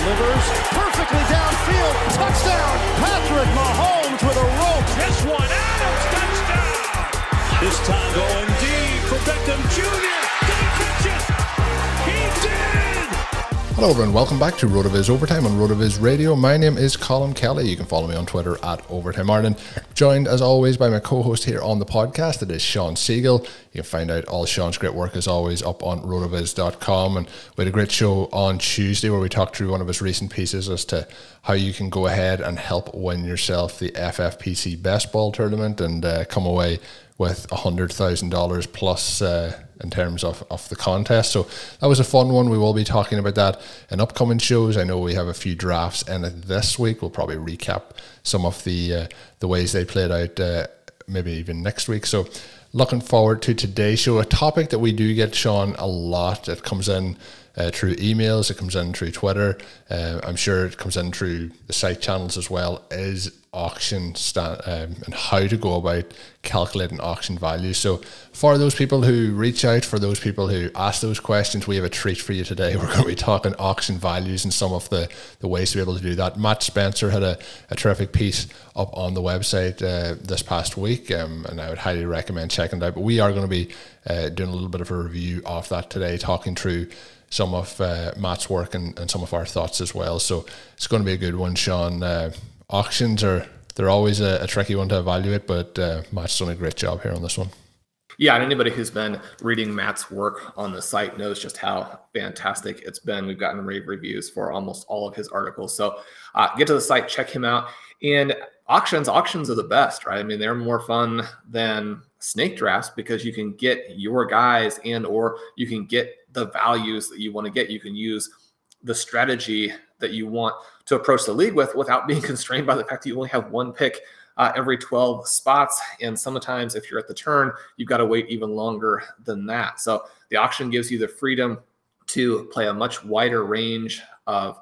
delivers perfectly downfield. Touchdown, Patrick Mahomes with a rope. This one, Adams, touchdown. This time going deep for Beckham Jr. Did he catch it? He did. Hello, everyone. Welcome back to RotoViz Overtime on RotoViz Radio. My name is Colm Kelly. You can follow me on Twitter at Overtime Ireland. Joined, as always, by my co-host here on the podcast. It is Shawn Siegele. You can find out all Shawn's great work, as always, up on rotoviz.com. And we had a great show on Tuesday where we talked through one of his recent pieces as to how you can go ahead and help win yourself the FFPC Best Ball Tournament and uh, come away with $100,000 plus uh, in terms of, of the contest. So that was a fun one. We will be talking about that in upcoming shows. I know we have a few drafts it this week. We'll probably recap some of the uh, the ways they played out uh, maybe even next week. So looking forward to today's show. A topic that we do get, Shawn, a lot. that comes in uh, through emails, it comes in through Twitter. Uh, I'm sure it comes in through the site channels as well. Is auction sta- um, and how to go about calculating auction value. So, for those people who reach out, for those people who ask those questions, we have a treat for you today. We're going to be talking auction values and some of the, the ways to be able to do that. Matt Spencer had a, a terrific piece up on the website uh, this past week, um, and I would highly recommend checking it out. But we are going to be uh, doing a little bit of a review of that today, talking through some of uh, Matt's work and, and some of our thoughts as well. So it's going to be a good one, Shawn. Uh, auctions are they're always a, a, tricky one to evaluate, but uh, Matt's done a great job here on this one. Yeah, and anybody who's been reading Matt's work on the site knows just how fantastic it's been. We've gotten rave reviews for almost all of his articles. So uh, get to the site, check him out. And auctions, auctions are the best, right? I mean, they're more fun than snake drafts because you can get your guys and or you can get the values that you want to get. You can use the strategy that you want to approach the league with without being constrained by the fact that you only have one pick uh, every 12 spots. And sometimes, if you're at the turn, you've got to wait even longer than that. So the auction gives you the freedom to play a much wider range of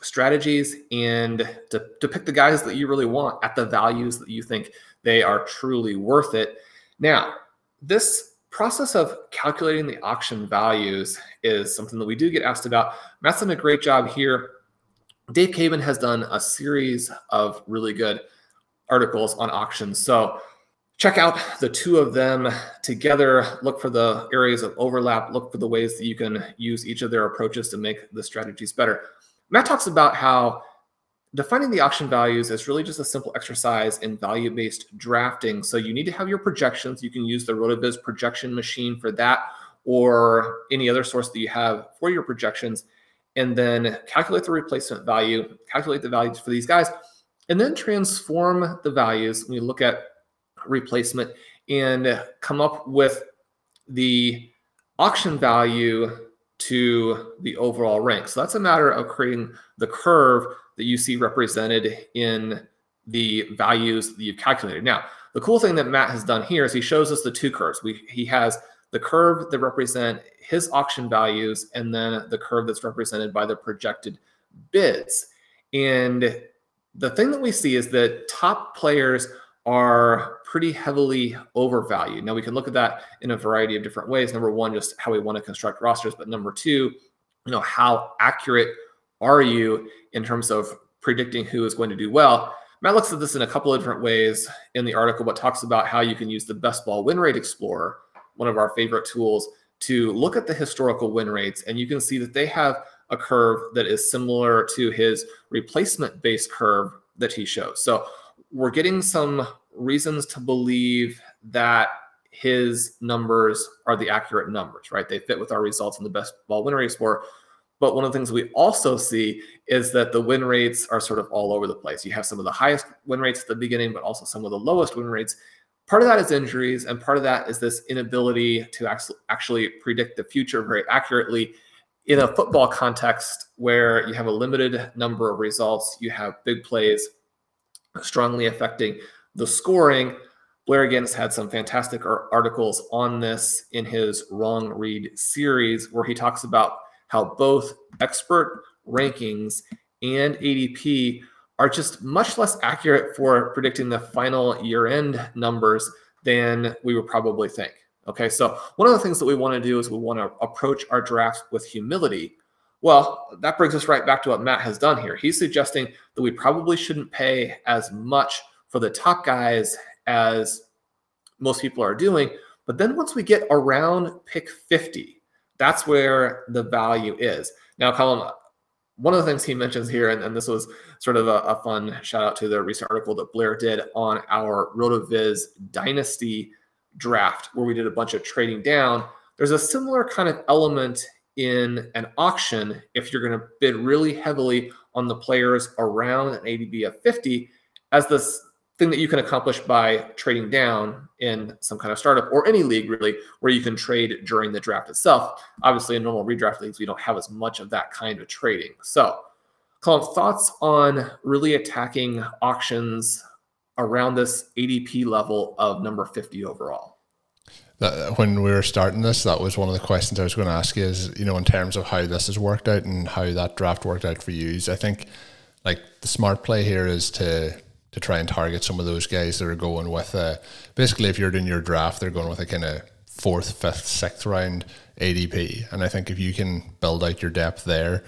strategies and to, to pick the guys that you really want at the values that you think they are truly worth it. Now, this process of calculating the auction values is something that we do get asked about. Matt's done a great job here Dave Caban has done a series of really good articles on auctions. So check out the two of them together. Look for the areas of overlap. Look for the ways that you can use each of their approaches to make the strategies better. Matt talks about how defining the auction values is really just a simple exercise in value based drafting. So you need to have your projections. You can use the RotoViz projection machine for that or any other source that you have for your projections and then calculate the replacement value, calculate the values for these guys, and then transform the values when you look at replacement and come up with the auction value to the overall rank. So that's a matter of creating the curve that you see represented in the values that you've calculated. Now, the cool thing that Matt has done here is he shows us the two curves. We, he has the curve that represent his auction values and then the curve that's represented by the projected bids. And the thing that we see is that top players are pretty heavily overvalued. Now we can look at that in a variety of different ways. Number one, just how we want to construct rosters, but number two, you know, how accurate are you in terms of predicting who is going to do well? Matt looks at this in a couple of different ways in the article, but talks about how you can use the best ball win rate explorer, one of our favorite tools, to look at the historical win rates. And you can see that they have a curve that is similar to his replacement based curve that he shows. So we're getting some reasons to believe that his numbers are the accurate numbers, right? They fit with our results in the best ball win rate explorer. But one of the things we also see is that the win rates are sort of all over the place. You have some of the highest win rates at the beginning, but also some of the lowest win rates. Part of that is injuries, and part of that is this inability to actually predict the future very accurately. In a football context where you have a limited number of results, you have big plays strongly affecting the scoring. Blair Gintz had some fantastic articles on this in his Wrong Read series, where he talks about how both expert rankings and ADP are just much less accurate for predicting the final year end numbers than we would probably think. Okay, so one of the things that we want to do is we want to approach our drafts with humility. Well, that brings us right back to what Matt has done here. He's suggesting that we probably shouldn't pay as much for the top guys as most people are doing. But then once we get around pick 50, that's where the value is. Now, Colm, one of the things he mentions here, and, and this was sort of a, a, fun shout out to the recent article that Blair did on our RotoViz Dynasty draft, where we did a bunch of trading down. There's a similar kind of element in an auction if you're going to bid really heavily on the players around an ADP of 50 as this thing that you can accomplish by trading down in some kind of startup or any league really where you can trade during the draft itself. Obviously in normal redraft leagues we don't have as much of that kind of trading. So Colm, thoughts on really attacking auctions around this adp level of number 50 overall? That when we were starting this that was one of the questions i was going to ask you is you know in terms of how this has worked out and how that draft worked out for you. I think like the smart play here is to to try and target some of those guys that are going with a, basically if you're doing your draft, they're going with a kind of fourth, fifth, sixth round ADP. And I think if you can build out your depth there.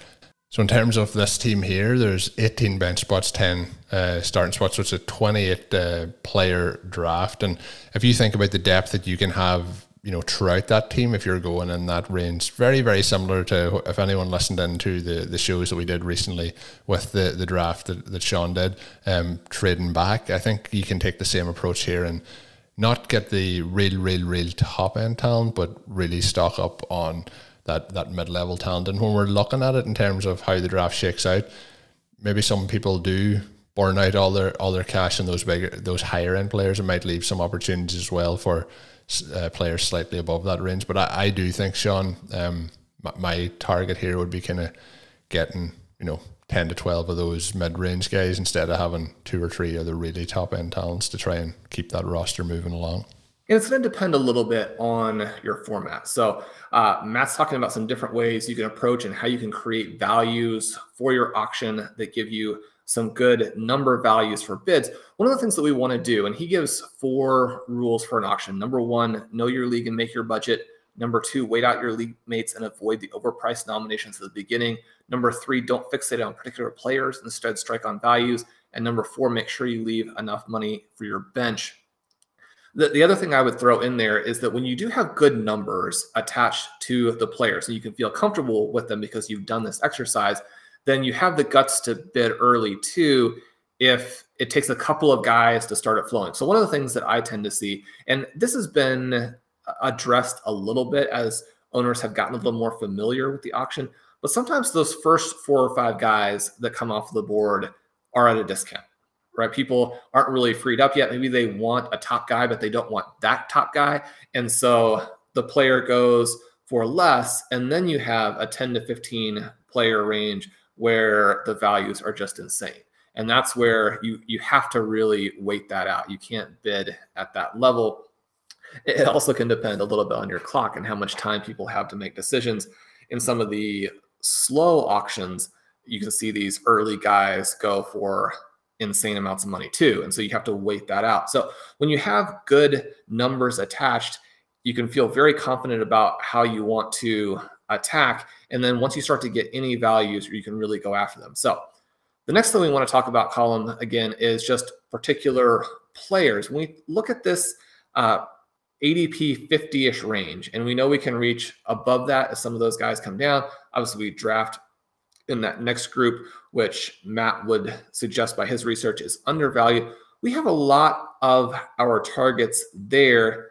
So in terms of this team here, there's 18 bench spots, 10 uh, starting spots, so it's a 28 uh, player draft. And if you think about the depth that you can have you know throughout that team if you're going in that range. Very very similar to if anyone listened into the the shows that we did recently with the the draft that, that Shawn did um trading back I think you can take the same approach here and not get the real real real top end talent but really stock up on that that mid level talent. And when we're looking at it in terms of how the draft shakes out maybe some people do burn out all their all their cash in those bigger those higher end players. And might leave some opportunities as well for uh, players slightly above that range. But I, I do think, Shawn, um, my, my target here would be kind of getting, you know, 10 to 12 of those mid range guys instead of having two or three of the really top end talents to try and keep that roster moving along. And it's going to depend a little bit on your format. So, uh, Matt's talking about some different ways you can approach and how you can create values for your auction that give you some good number values for bids. One of the things that we want to do, and he gives four rules for an auction. Number one, know your league and make your budget. Number two, wait out your league mates and avoid the overpriced nominations at the beginning. Number three, don't fixate on particular players, instead, strike on values. And number four, make sure you leave enough money for your bench. The, the other thing I would throw in there is that when you do have good numbers attached to the players and you can feel comfortable with them because you've done this exercise, then you have the guts to bid early too if it takes a couple of guys to start it flowing. So one of the things that I tend to see, and this has been addressed a little bit as owners have gotten a little more familiar with the auction, but sometimes those first four or five guys that come off the board are at a discount. Right? People aren't really freed up yet. Maybe they want a top guy, but they don't want that top guy. And so the player goes for less. And then you have a 10 to 15 player range where the values are just insane. And that's where you you have to really wait that out. You can't bid at that level. It also can depend a little bit on your clock and how much time people have to make decisions. In some of the slow auctions, you can see these early guys go for insane amounts of money too. And so you have to wait that out. So when you have good numbers attached, you can feel very confident about how you want to attack. And then once you start to get any values, you can really go after them. So the next thing we want to talk about, Colm, again, is just particular players. When we look at this uh, ADP 50 ish range, and we know we can reach above that as some of those guys come down. Obviously, we draft in that next group, which Matt would suggest by his research is undervalued. We have a lot of our targets there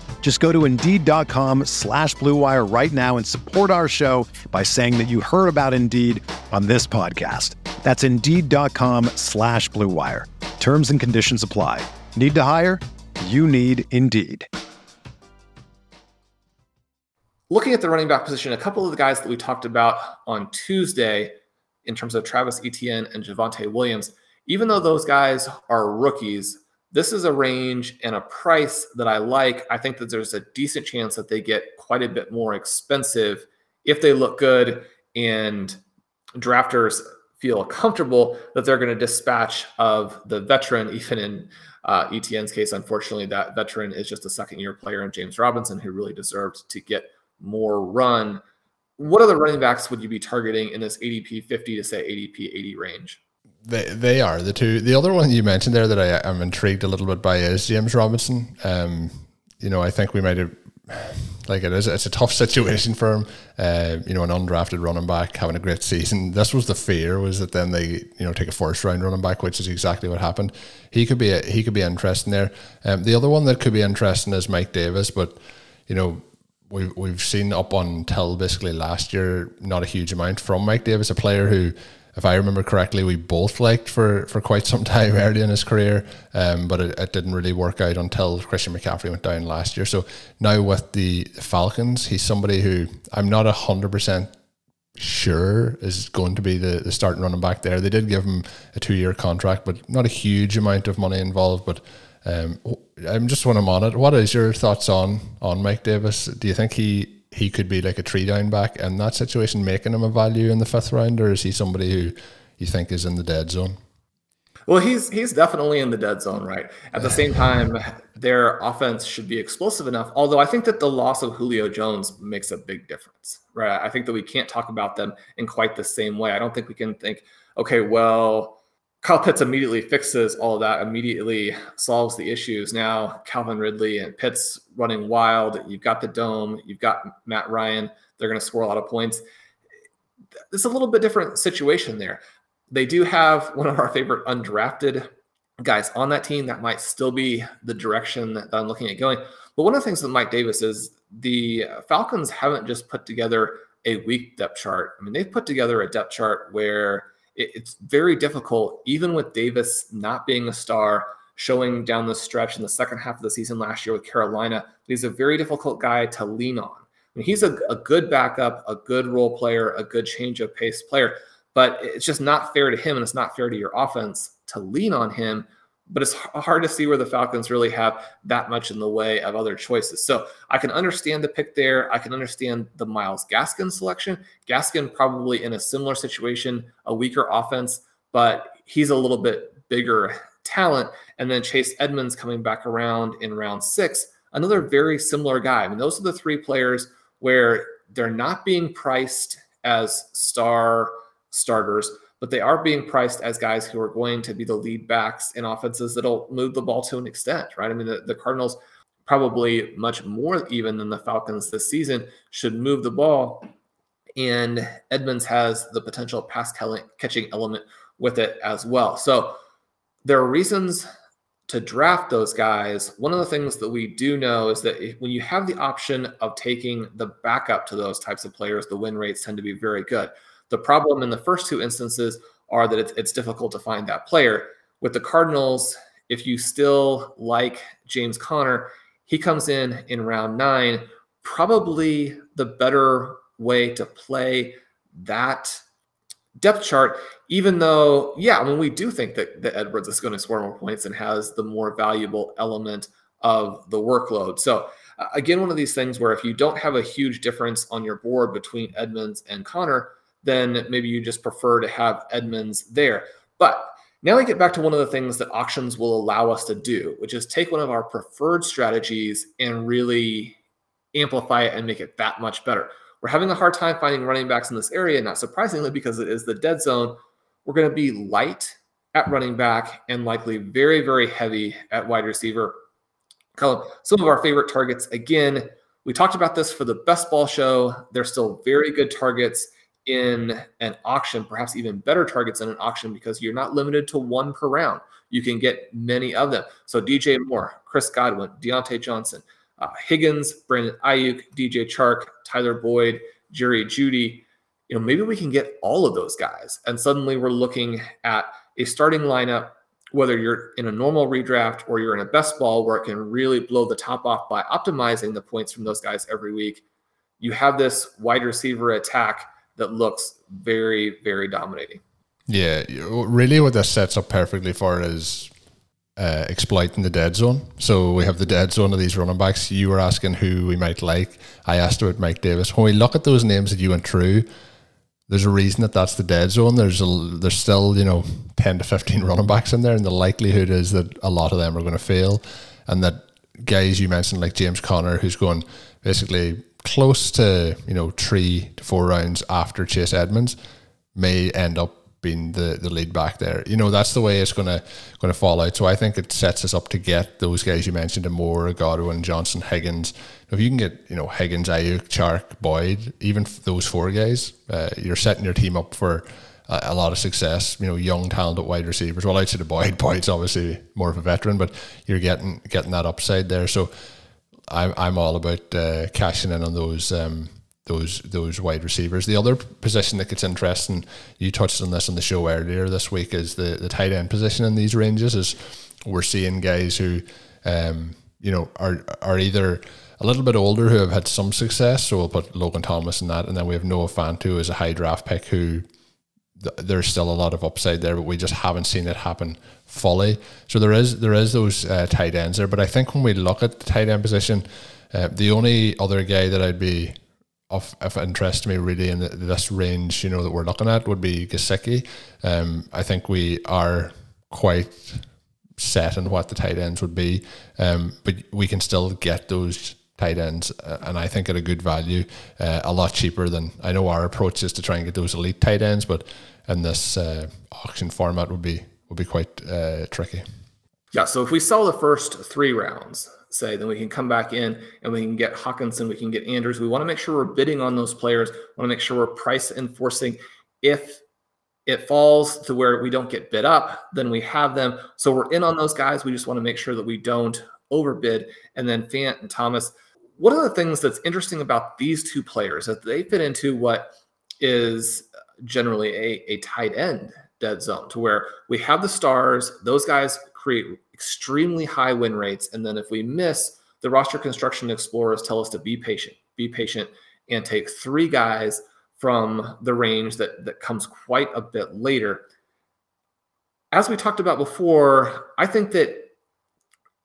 Just go to Indeed.com slash BlueWire right now and support our show by saying that you heard about Indeed on this podcast. That's Indeed.com slash BlueWire. Terms and conditions apply. Need to hire? You need Indeed. Looking at the running back position, a couple of the guys that we talked about on Tuesday in terms of Travis Etienne and Javonte Williams, even though those guys are rookies, this is a range and a price that I like. I think that there's a decent chance that they get quite a bit more expensive if they look good and drafters feel comfortable that they're going to dispatch of the veteran, even in uh, Etienne's case. Unfortunately, that veteran is just a second year player in James Robinson who really deserved to get more run. What other running backs would you be targeting in this ADP 50 to say ADP 80 range? They they are the two. The other one you mentioned there that I am intrigued a little bit by is James Robinson. Um, you know, I think we might have like it is. It's a tough situation for him. Uh, you know, an undrafted running back having a great season. This was the fear was that then they you know take a first round running back, which is exactly what happened. He could be a, he could be interesting there. Um, the other one that could be interesting is Mike Davis, but you know. We've, we've seen up until basically last year not a huge amount from Mike Davis, a player who if I remember correctly, we both liked for, for quite some time early in his career, um, but it, it, didn't really work out until Christian McCaffrey went down last year. So now with the Falcons, he's somebody who I'm not hundred percent sure is going to be the, the starting running back there. They did give him a two year contract, but not a huge amount of money involved. But um, I'm just I'm on it. What is your thoughts on on Mike Davis? Do you think he he could be like a three down back in that situation, making him a value in the fifth round, or is he somebody who you think is in the dead zone? Well, he's he's definitely in the dead zone, right? At the same time, their offense should be explosive enough. Although I think that the loss of Julio Jones makes a big difference, right? I think that we can't talk about them in quite the same way. I don't think we can think, okay, well, Kyle Pitts immediately fixes all of that, immediately solves the issues. Now Calvin Ridley and Pitts running wild. You've got the dome. You've got Matt Ryan. They're going to score a lot of points. It's a little bit different situation there. They do have one of our favorite undrafted guys on that team. That might still be the direction that I'm looking at going. But one of the things with Mike Davis is the Falcons haven't just put together a weak depth chart. I mean, they've put together a depth chart where it's very difficult, even with Davis not being a star, showing down the stretch in the second half of the season last year with Carolina. He's a very difficult guy to lean on. I mean, he's a, a good backup, a good role player, a good change of pace player, but it's just not fair to him and it's not fair to your offense to lean on him but it's hard to see where the Falcons really have that much in the way of other choices. So I can understand the pick there. I can understand the Myles Gaskin selection. Gaskin probably in a similar situation, a weaker offense, but he's a little bit bigger talent. And then Chase Edmonds coming back around in round six, another very similar guy. I mean, those are the three players where they're not being priced as star starters, but they are being priced as guys who are going to be the lead backs in offenses that'll move the ball to an extent, right? I mean, the, the Cardinals probably much more even than the Falcons this season should move the ball. And Edmonds has the potential pass catching element with it as well. So there are reasons to draft those guys. One of the things that we do know is that when you have the option of taking the backup to those types of players, the win rates tend to be very good. The problem in the first two instances are that it's, it's difficult to find that player. With the Cardinals, if you still like James Conner, he comes in in round nine, probably the better way to play that depth chart, even though, yeah, I mean, we do think that, that Edwards is going to score more points and has the more valuable element of the workload. So, again, one of these things where if you don't have a huge difference on your board between Edmonds and Conner, then maybe you just prefer to have Edmonds there. But now we get back to one of the things that auctions will allow us to do, which is take one of our preferred strategies and really amplify it and make it that much better. We're having a hard time finding running backs in this area, not surprisingly, because it is the dead zone. We're going to be light at running back and likely very, very heavy at wide receiver. Some of our favorite targets, again, we talked about this for the best ball show. They're still very good targets in an auction, perhaps even better targets in an auction because you're not limited to one per round. You can get many of them. So DJ Moore, Chris Godwin, Diontae Johnson, uh, Higgins, Brandon Aiyuk, DJ Chark, Tyler Boyd, Jerry Jeudy. You know, maybe we can get all of those guys. And suddenly we're looking at a starting lineup, whether you're in a normal redraft or you're in a best ball where it can really blow the top off by optimizing the points from those guys every week. You have this wide receiver attack that looks very, very dominating. Yeah, really, what this sets up perfectly for is uh, exploiting the dead zone. So we have the dead zone of these running backs. You were asking who we might like. I asked about Mike Davis. When we look at those names that you went through, there's a reason that that's the dead zone. There's a there's still you know ten to fifteen running backs in there, and the likelihood is that a lot of them are going to fail, and that guys you mentioned like James Conner, who's going basically close to you know three to four rounds after Chase Edmonds, may end up being the, the lead back there. You know, that's the way it's gonna gonna fall out. So I think it sets us up to get those guys you mentioned, Moore, Godwin, Johnson, Higgins. If you can get, you know, Higgins, Aiyuk, Chark, Boyd, even those four guys, uh, you're setting your team up for a, a, lot of success. You know, young, talented wide receivers. Well, outside of Boyd, Boyd's obviously more of a veteran, but you're getting getting that upside there. So I'm I'm all about uh, cashing in on those. Um, those those wide receivers. The other position that gets interesting, you touched on this on the show earlier this week, is the the tight end position in these ranges. Is we're seeing guys who, um, you know, are are either a little bit older who have had some success. So we'll put Logan Thomas in that, and then we have Noah Fant who is a high draft pick who th- there's still a lot of upside there, but we just haven't seen it happen fully. So there is there is those uh, tight ends there, but I think when we look at the tight end position, uh, the only other guy that I'd be of, of interest to me really in the, this range, you know, that we're looking at would be Gesicki. Um, I think we are quite set in what the tight ends would be, um, but we can still get those tight ends, uh, and I think at a good value, uh, a lot cheaper than I know our approach is to try and get those elite tight ends, but in this uh, auction format would be would be quite uh, tricky. Yeah, so if we sell the first three rounds, say, then we can come back in and we can get Hockenson, we can get Andrews. We want to make sure we're bidding on those players. We want to make sure we're price enforcing. If it falls to where we don't get bid up, then we have them. So we're in on those guys. We just want to make sure that we don't overbid. And then Fant and Thomas. One of the things that's interesting about these two players that they fit into what is generally a, a tight end dead zone to where we have the stars, those guys create extremely high win rates. And then if we miss, the roster construction explorers tell us to be patient, be patient, and take three guys from the range that, that comes quite a bit later. As we talked about before, I think that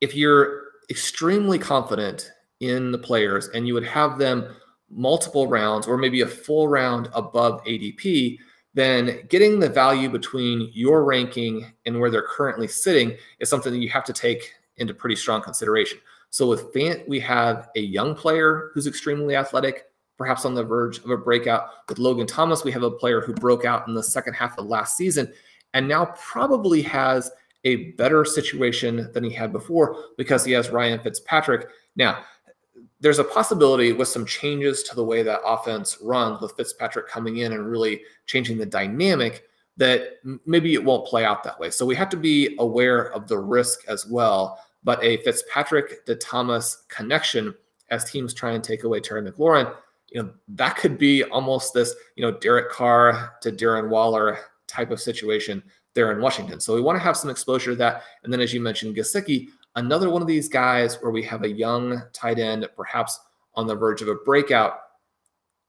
if you're extremely confident in the players and you would have them multiple rounds or maybe a full round above ADP, then getting the value between your ranking and where they're currently sitting is something that you have to take into pretty strong consideration. So with Fant, we have a young player who's extremely athletic, perhaps on the verge of a breakout. With Logan Thomas, we have a player who broke out in the second half of last season and now probably has a better situation than he had before because he has Ryan Fitzpatrick. Now, there's a possibility with some changes to the way that offense runs with Fitzpatrick coming in and really changing the dynamic that maybe it won't play out that way. So we have to be aware of the risk as well. But a Fitzpatrick to Thomas connection as teams try and take away Terry McLaurin, you know, that could be almost this, you know, Derek Carr to Darren Waller type of situation there in Washington. So we want to have some exposure to that. And then as you mentioned, Gesicki, another one of these guys where we have a young tight end, perhaps on the verge of a breakout.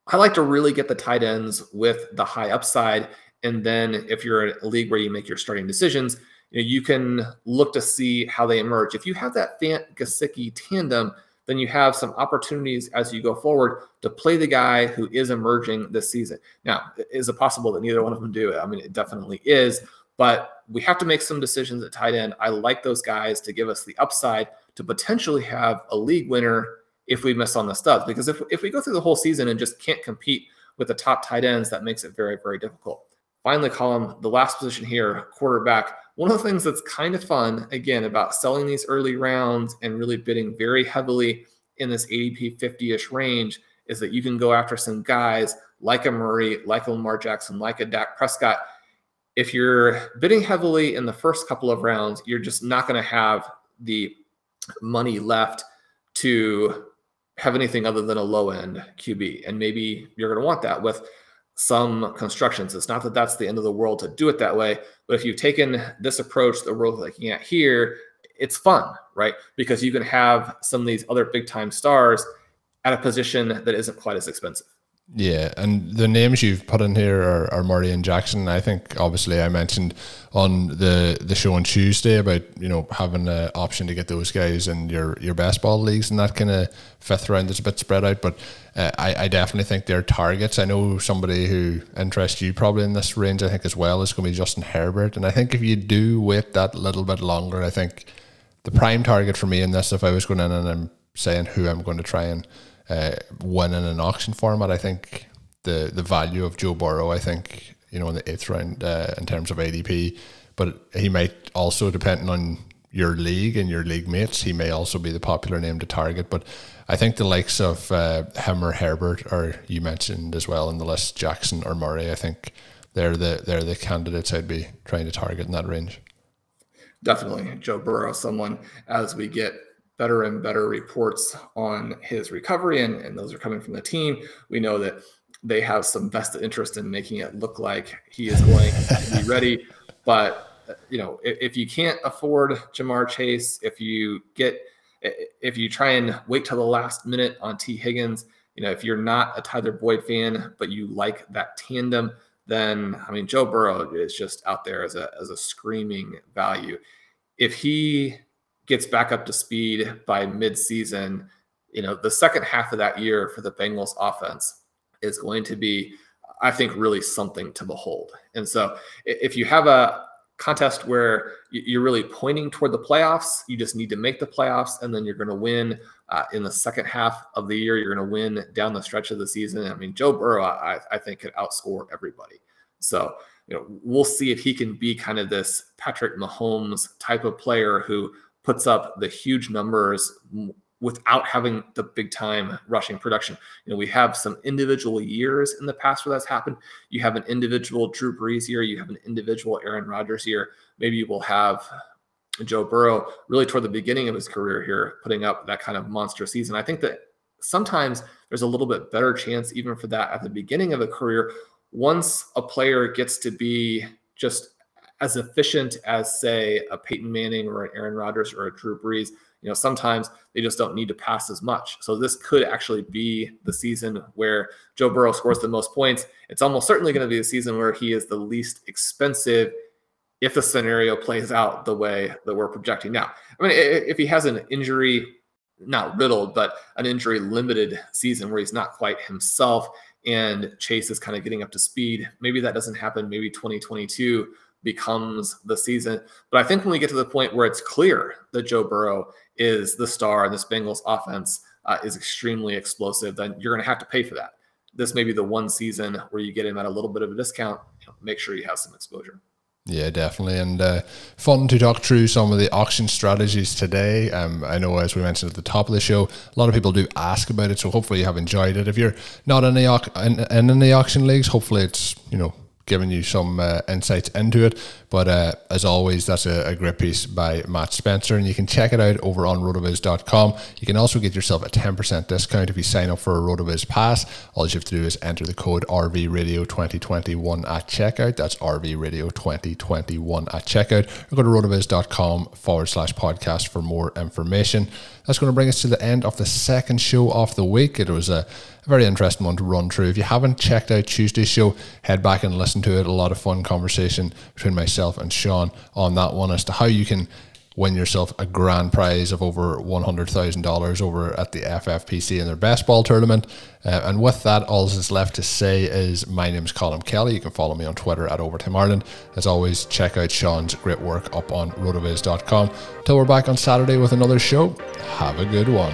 I like to really get the tight ends with the high upside. And then if you're in a league where you make your starting decisions, you, know, you can look to see how they emerge. If you have that Fant Gesicki tandem, then you have some opportunities as you go forward to play the guy who is emerging this season. Now, is it possible that neither one of them do? I mean, it definitely is, but we have to make some decisions at tight end. I like those guys to give us the upside to potentially have a league winner if we miss on the studs. Because if, if we go through the whole season and just can't compete with the top tight ends, that makes it very, very difficult. Finally, Colm, the last position here, quarterback. One of the things that's kind of fun, again, about selling these early rounds and really bidding very heavily in this ADP 50 ish range is that you can go after some guys like a Murray, like a Lamar Jackson, like a Dak Prescott if you're bidding heavily in the first couple of rounds, you're just not going to have the money left to have anything other than a low end QB. And maybe you're going to want that with some constructions. It's not that that's the end of the world to do it that way, but if you've taken this approach that we're looking at here, it's fun, right? Because you can have some of these other big time stars at a position that isn't quite as expensive. Yeah, and the names you've put in here are, are Murray and Jackson. I think obviously I mentioned on the the show on Tuesday about you know having an option to get those guys in your your best ball leagues and that kind of fifth round is a bit spread out. But uh, I I definitely think they're targets. I know somebody who interests you probably in this range. I think as well is going to be Justin Herbert, and I think if you do wait that little bit longer, I think the prime target for me in this, if I was going in and I'm saying who I'm going to try and uh, win in an auction format. I think the the value of Joe Burrow, I think you know in the eighth round uh, in terms of ADP, but he might also depending on your league and your league mates, he may also be the popular name to target. But I think the likes of uh, him Herbert, or you mentioned as well in the list, Jackson or Murray, I think they're the they're the candidates I'd be trying to target in that range. Definitely, Joe Burrow, someone as we get better and better reports on his recovery, and, and those are coming from the team. We know that they have some vested interest in making it look like he is going to be ready. But you know, if, if, you can't afford Ja'Marr Chase, if you get if you try and wait till the last minute on Tee Higgins, you know, if you're not a Tyler Boyd fan, but you like that tandem, then I mean Joe Burrow is just out there as a as a screaming value. If he gets back up to speed by midseason, you know, the second half of that year for the Bengals offense is going to be, I think, really something to behold. And so if you have a contest where you're really pointing toward the playoffs, you just need to make the playoffs, and then you're going to win uh, in the second half of the year. You're going to win down the stretch of the season. I mean, Joe Burrow, I, I think, could outscore everybody. So, you know, we'll see if he can be kind of this Patrick Mahomes type of player who puts up the huge numbers without having the big time rushing production. You know, we have some individual years in the past where that's happened. You have an individual Drew Brees year, you have an individual Aaron Rodgers year. Maybe you will have Joe Burrow really toward the beginning of his career here, putting up that kind of monster season. I think that sometimes there's a little bit better chance even for that at the beginning of a career once a player gets to be just as efficient as say a Peyton Manning or an Aaron Rodgers or a Drew Brees. You know, sometimes they just don't need to pass as much. So this could actually be the season where Joe Burrow scores the most points. It's almost certainly going to be the season where he is the least expensive if the scenario plays out the way that we're projecting now. I mean, if he has an injury, not riddled, but an injury limited season where he's not quite himself and Chase is kind of getting up to speed. Maybe that doesn't happen. Maybe 2022 becomes the season. But I think when we get to the point where it's clear that Joe Burrow is the star and this Bengals offense uh, is extremely explosive, then you're going to have to pay for that. This may be the one season where you get him at a little bit of a discount. You know, make sure you have some exposure. Yeah, definitely. And uh, fun to talk through some of the auction strategies today. Um, I know, as we mentioned at the top of the show, a lot of people do ask about it. So hopefully you have enjoyed it. If you're not in the, in, in any auction leagues, hopefully it's, you know, giving you some uh, insights into it. But uh, as always, that's a, a, great piece by Matt Spencer, and you can check it out over on rotoviz.com. You can also get yourself a 10% discount if you sign up for a Rotoviz Pass. All you have to do is enter the code RVRadio2021 at checkout. That's RVRadio2021 at checkout. Or go to rotoviz.com forward slash podcast for more information. That's going to bring us to the end of the second show of the week. It was a, a very interesting one to run through. If you haven't checked out Tuesday's show, head back and listen to it. A lot of fun conversation between myself and Shawn on that one as to how you can win yourself a grand prize of over $100,000 over at the FFPC in their best ball tournament. Uh, and with that, all that's left to say is my name is Colm Kelly. You can follow me on Twitter at Overtime Ireland. As always, check out Shawn's great work up on rotoviz.com. Till we're back on Saturday with another show, have a good one.